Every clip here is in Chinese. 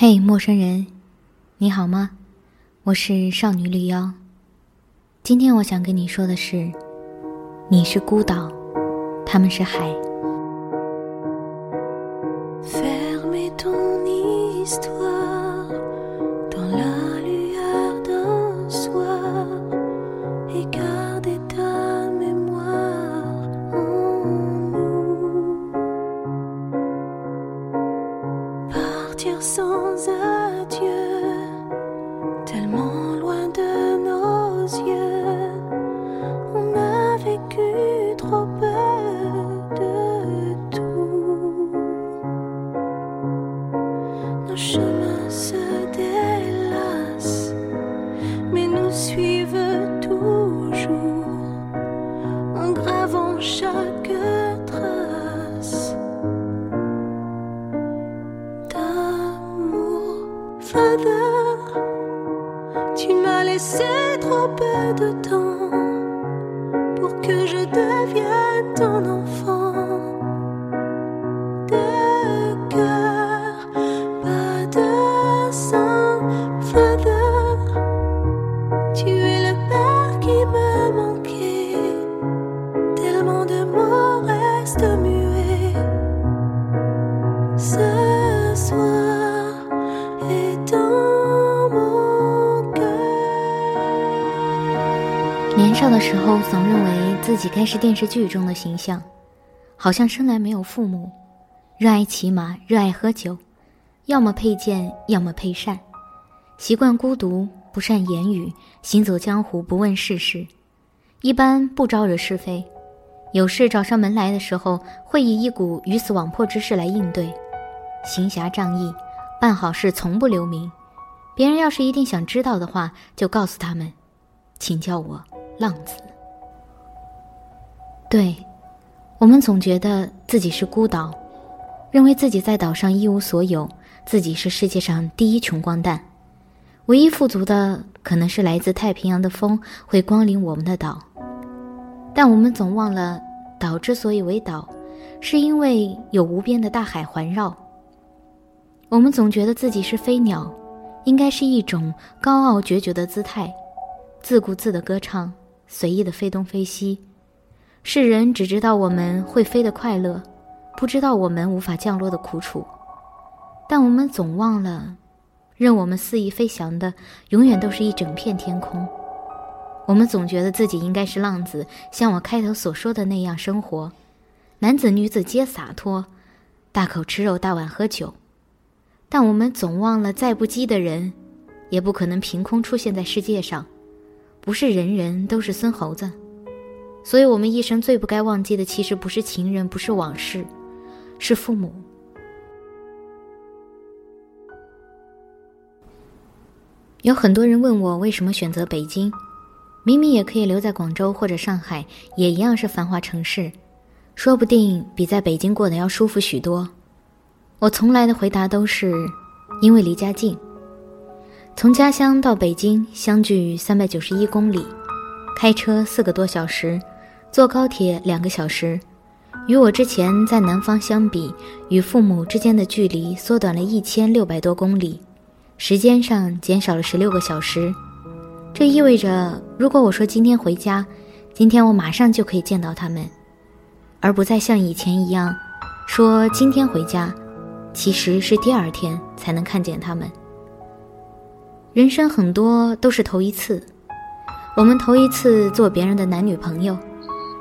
嘿，陌生人，你好吗？我是少女绿妖。今天我想跟你说的是，你是孤岛，他们是海。sans adieu. Tu m'as laissé trop peu de temps pour que je devienne ton enfant. De cœur, pas de sang, Father. Tu es le père qui me manquait, tellement de mots restent muets. Ce soir 少的时候，总认为自己该是电视剧中的形象，好像生来没有父母，热爱骑马，热爱喝酒，要么佩剑，要么配扇，习惯孤独，不善言语，行走江湖不问世事，一般不招惹是非，有事找上门来的时候，会以一股鱼死网破之势来应对，行侠仗义，办好事从不留名，别人要是一定想知道的话，就告诉他们，请叫我。浪子。对，我们总觉得自己是孤岛，认为自己在岛上一无所有，自己是世界上第一穷光蛋，唯一富足的可能是来自太平洋的风会光临我们的岛。但我们总忘了，岛之所以为岛，是因为有无边的大海环绕。我们总觉得自己是飞鸟，应该是一种高傲决绝的姿态，自顾自的歌唱，随意的飞东飞西。世人只知道我们会飞的快乐，不知道我们无法降落的苦楚。但我们总忘了，任我们肆意飞翔的，永远都是一整片天空。我们总觉得自己应该是浪子，像我开头所说的那样生活，男子女子皆洒脱，大口吃肉，大碗喝酒。但我们总忘了，再不羁的人，也不可能凭空出现在世界上。不是人人都是孙猴子。所以，我们一生最不该忘记的，其实不是情人，不是往事，是父母。有很多人问我为什么选择北京，明明也可以留在广州或者上海，也一样是繁华城市，说不定比在北京过得要舒服许多。我从来的回答都是，因为离家近。从家乡到北京相距三百九十一公里，开车四个多小时。坐高铁两个小时，与我之前在南方相比，与父母之间的距离缩短了一千六百多公里，时间上减少了十六个小时。这意味着，如果我说今天回家，今天我马上就可以见到他们，而不再像以前一样，说今天回家，其实是第二天才能看见他们。人生很多都是头一次，我们头一次做别人的男女朋友。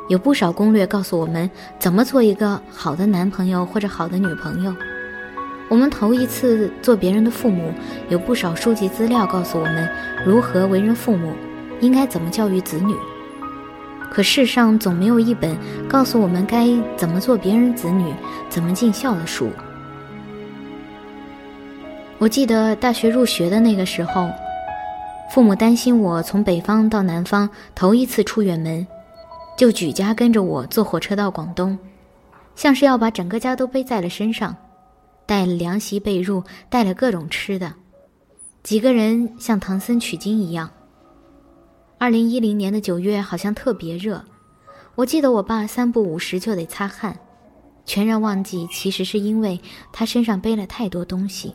有不少攻略告诉我们怎么做一个好的男朋友或者好的女朋友。我们头一次做别人的父母，有不少书籍资料告诉我们如何为人父母，应该怎么教育子女。可世上总没有一本告诉我们该怎么做别人子女、怎么尽孝的书。我记得大学入学的那个时候，父母担心我从北方到南方头一次出远门。就举家跟着我坐火车到广东，像是要把整个家都背在了身上，带了凉席被褥，带了各种吃的，几个人像唐僧取经一样。二零一零年的九月好像特别热，我记得我爸三不五时就得擦汗，全然忘记其实是因为他身上背了太多东西。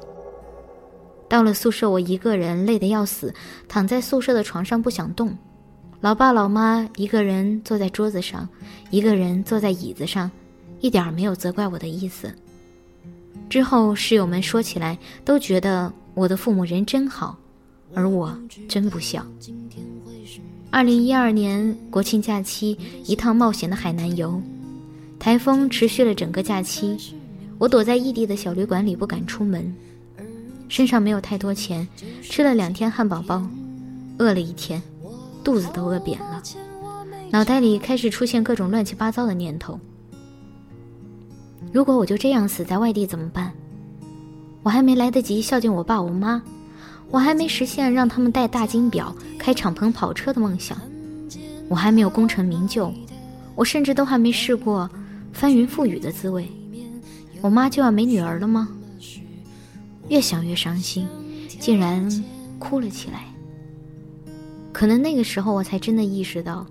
到了宿舍，我一个人累得要死，躺在宿舍的床上不想动。老爸老妈一个人坐在桌子上，一个人坐在椅子上，一点没有责怪我的意思。之后室友们说起来，都觉得我的父母人真好，而我真不孝。二零一二年国庆假期，一趟冒险的海南游，台风持续了整个假期，我躲在异地的小旅馆里不敢出门，身上没有太多钱，吃了两天汉堡包，饿了一天，肚子都饿扁了，脑袋里开始出现各种乱七八糟的念头。如果我就这样死在外地怎么办？我还没来得及孝敬我爸我妈。我还没实现让他们戴大金表、开敞篷跑车的梦想，我还没有功成名就，我甚至都还没试过翻云覆雨的滋味，我妈就要没女儿了吗？越想越伤心，竟然哭了起来。可能那个时候我才真的意识到，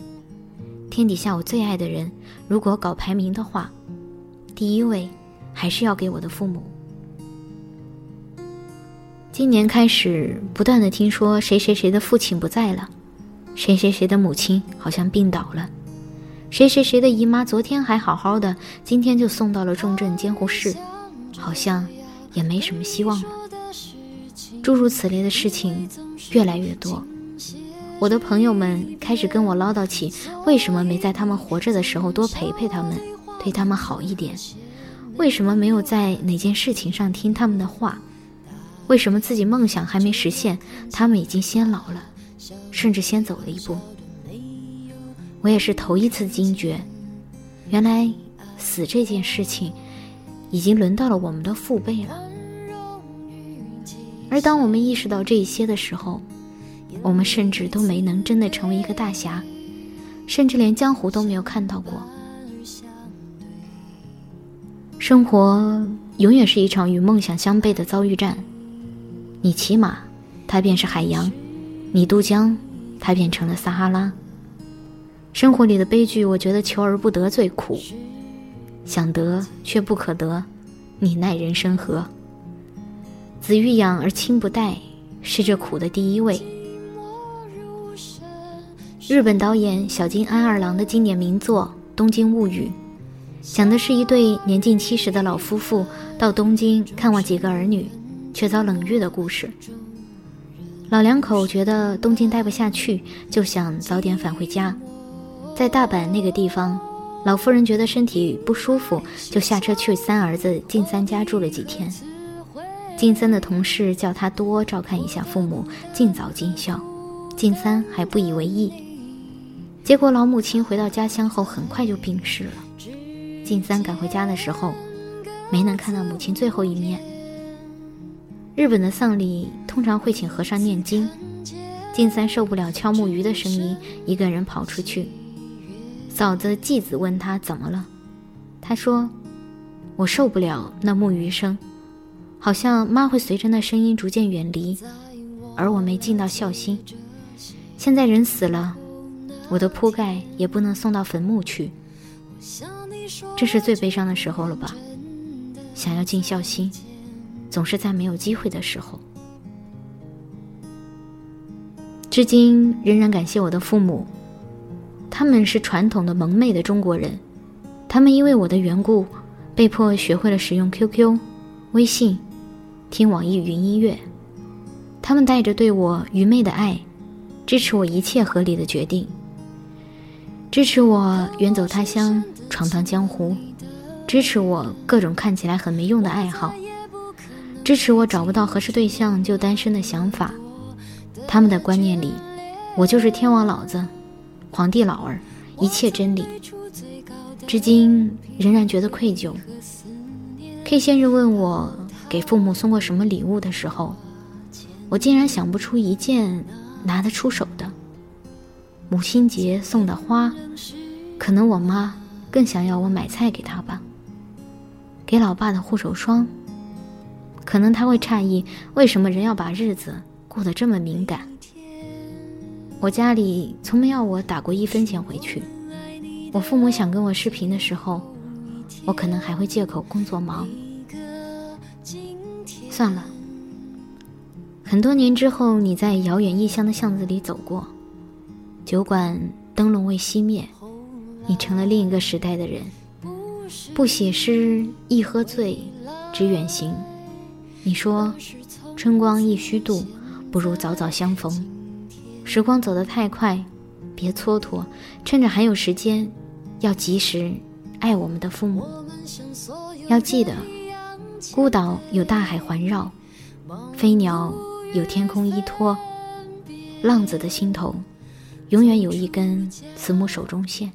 天底下我最爱的人，如果搞排名的话，第一位还是要给我的父母。今年开始，不断的听说谁谁谁的父亲不在了，谁谁谁的母亲好像病倒了，谁谁谁的姨妈昨天还好好的，今天就送到了重症监护室，好像也没什么希望了。诸如此类的事情越来越多，我的朋友们开始跟我唠叨起为什么没在他们活着的时候多陪陪他们，对他们好一点，为什么没有在哪件事情上听他们的话。为什么自己梦想还没实现，他们已经先老了，甚至先走了一步？我也是头一次惊觉，原来死这件事情已经轮到了我们的父辈了。而当我们意识到这一些的时候，我们甚至都没能真的成为一个大侠，甚至连江湖都没有看到过。生活永远是一场与梦想相悖的遭遇战。你骑马，它便是海洋；你渡江，它变成了撒哈拉。生活里的悲剧，我觉得求而不得最苦，想得却不可得，你奈人生何？子欲养而亲不待，是这苦的第一位。日本导演小津安二郎的经典名作《东京物语》，讲的是一对年近七十的老夫妇到东京看望几个儿女。却遭冷遇的故事。老两口觉得东京待不下去，就想早点返回家。在大阪那个地方，老夫人觉得身体不舒服，就下车去三儿子晋三家住了几天。晋三的同事叫他多照看一下父母，尽早尽孝。晋三还不以为意。结果老母亲回到家乡后，很快就病逝了。晋三赶回家的时候，没能看到母亲最后一面。日本的丧礼通常会请和尚念经。金三受不了敲木鱼的声音，一个人跑出去。嫂子继子问他怎么了，他说：“我受不了那木鱼声，好像妈会随着那声音逐渐远离，而我没尽到孝心。现在人死了，我的铺盖也不能送到坟墓去。这是最悲伤的时候了吧？想要尽孝心。”总是在没有机会的时候。至今仍然感谢我的父母，他们是传统的蒙昧的中国人，他们因为我的缘故，被迫学会了使用 QQ、微信、听网易云音乐。他们带着对我愚昧的爱，支持我一切合理的决定，支持我远走他乡闯荡江湖，支持我各种看起来很没用的爱好。支持我找不到合适对象就单身的想法，他们的观念里，我就是天王老子，皇帝老儿，一切真理。至今仍然觉得愧疚。K 先生问我给父母送过什么礼物的时候，我竟然想不出一件拿得出手的。母亲节送的花，可能我妈更想要我买菜给她吧。给老爸的护手霜。可能他会诧异，为什么人要把日子过得这么敏感？我家里从没要我打过一分钱回去。我父母想跟我视频的时候，我可能还会借口工作忙。算了，很多年之后，你在遥远异乡的巷子里走过，酒馆灯笼未熄灭，你成了另一个时代的人。不写诗，一喝醉，只远行。你说，春光一虚度，不如早早相逢。时光走得太快，别蹉跎，趁着还有时间，要及时爱我们的父母。要记得，孤岛有大海环绕，飞鸟有天空依托，浪子的心头，永远有一根慈母手中线。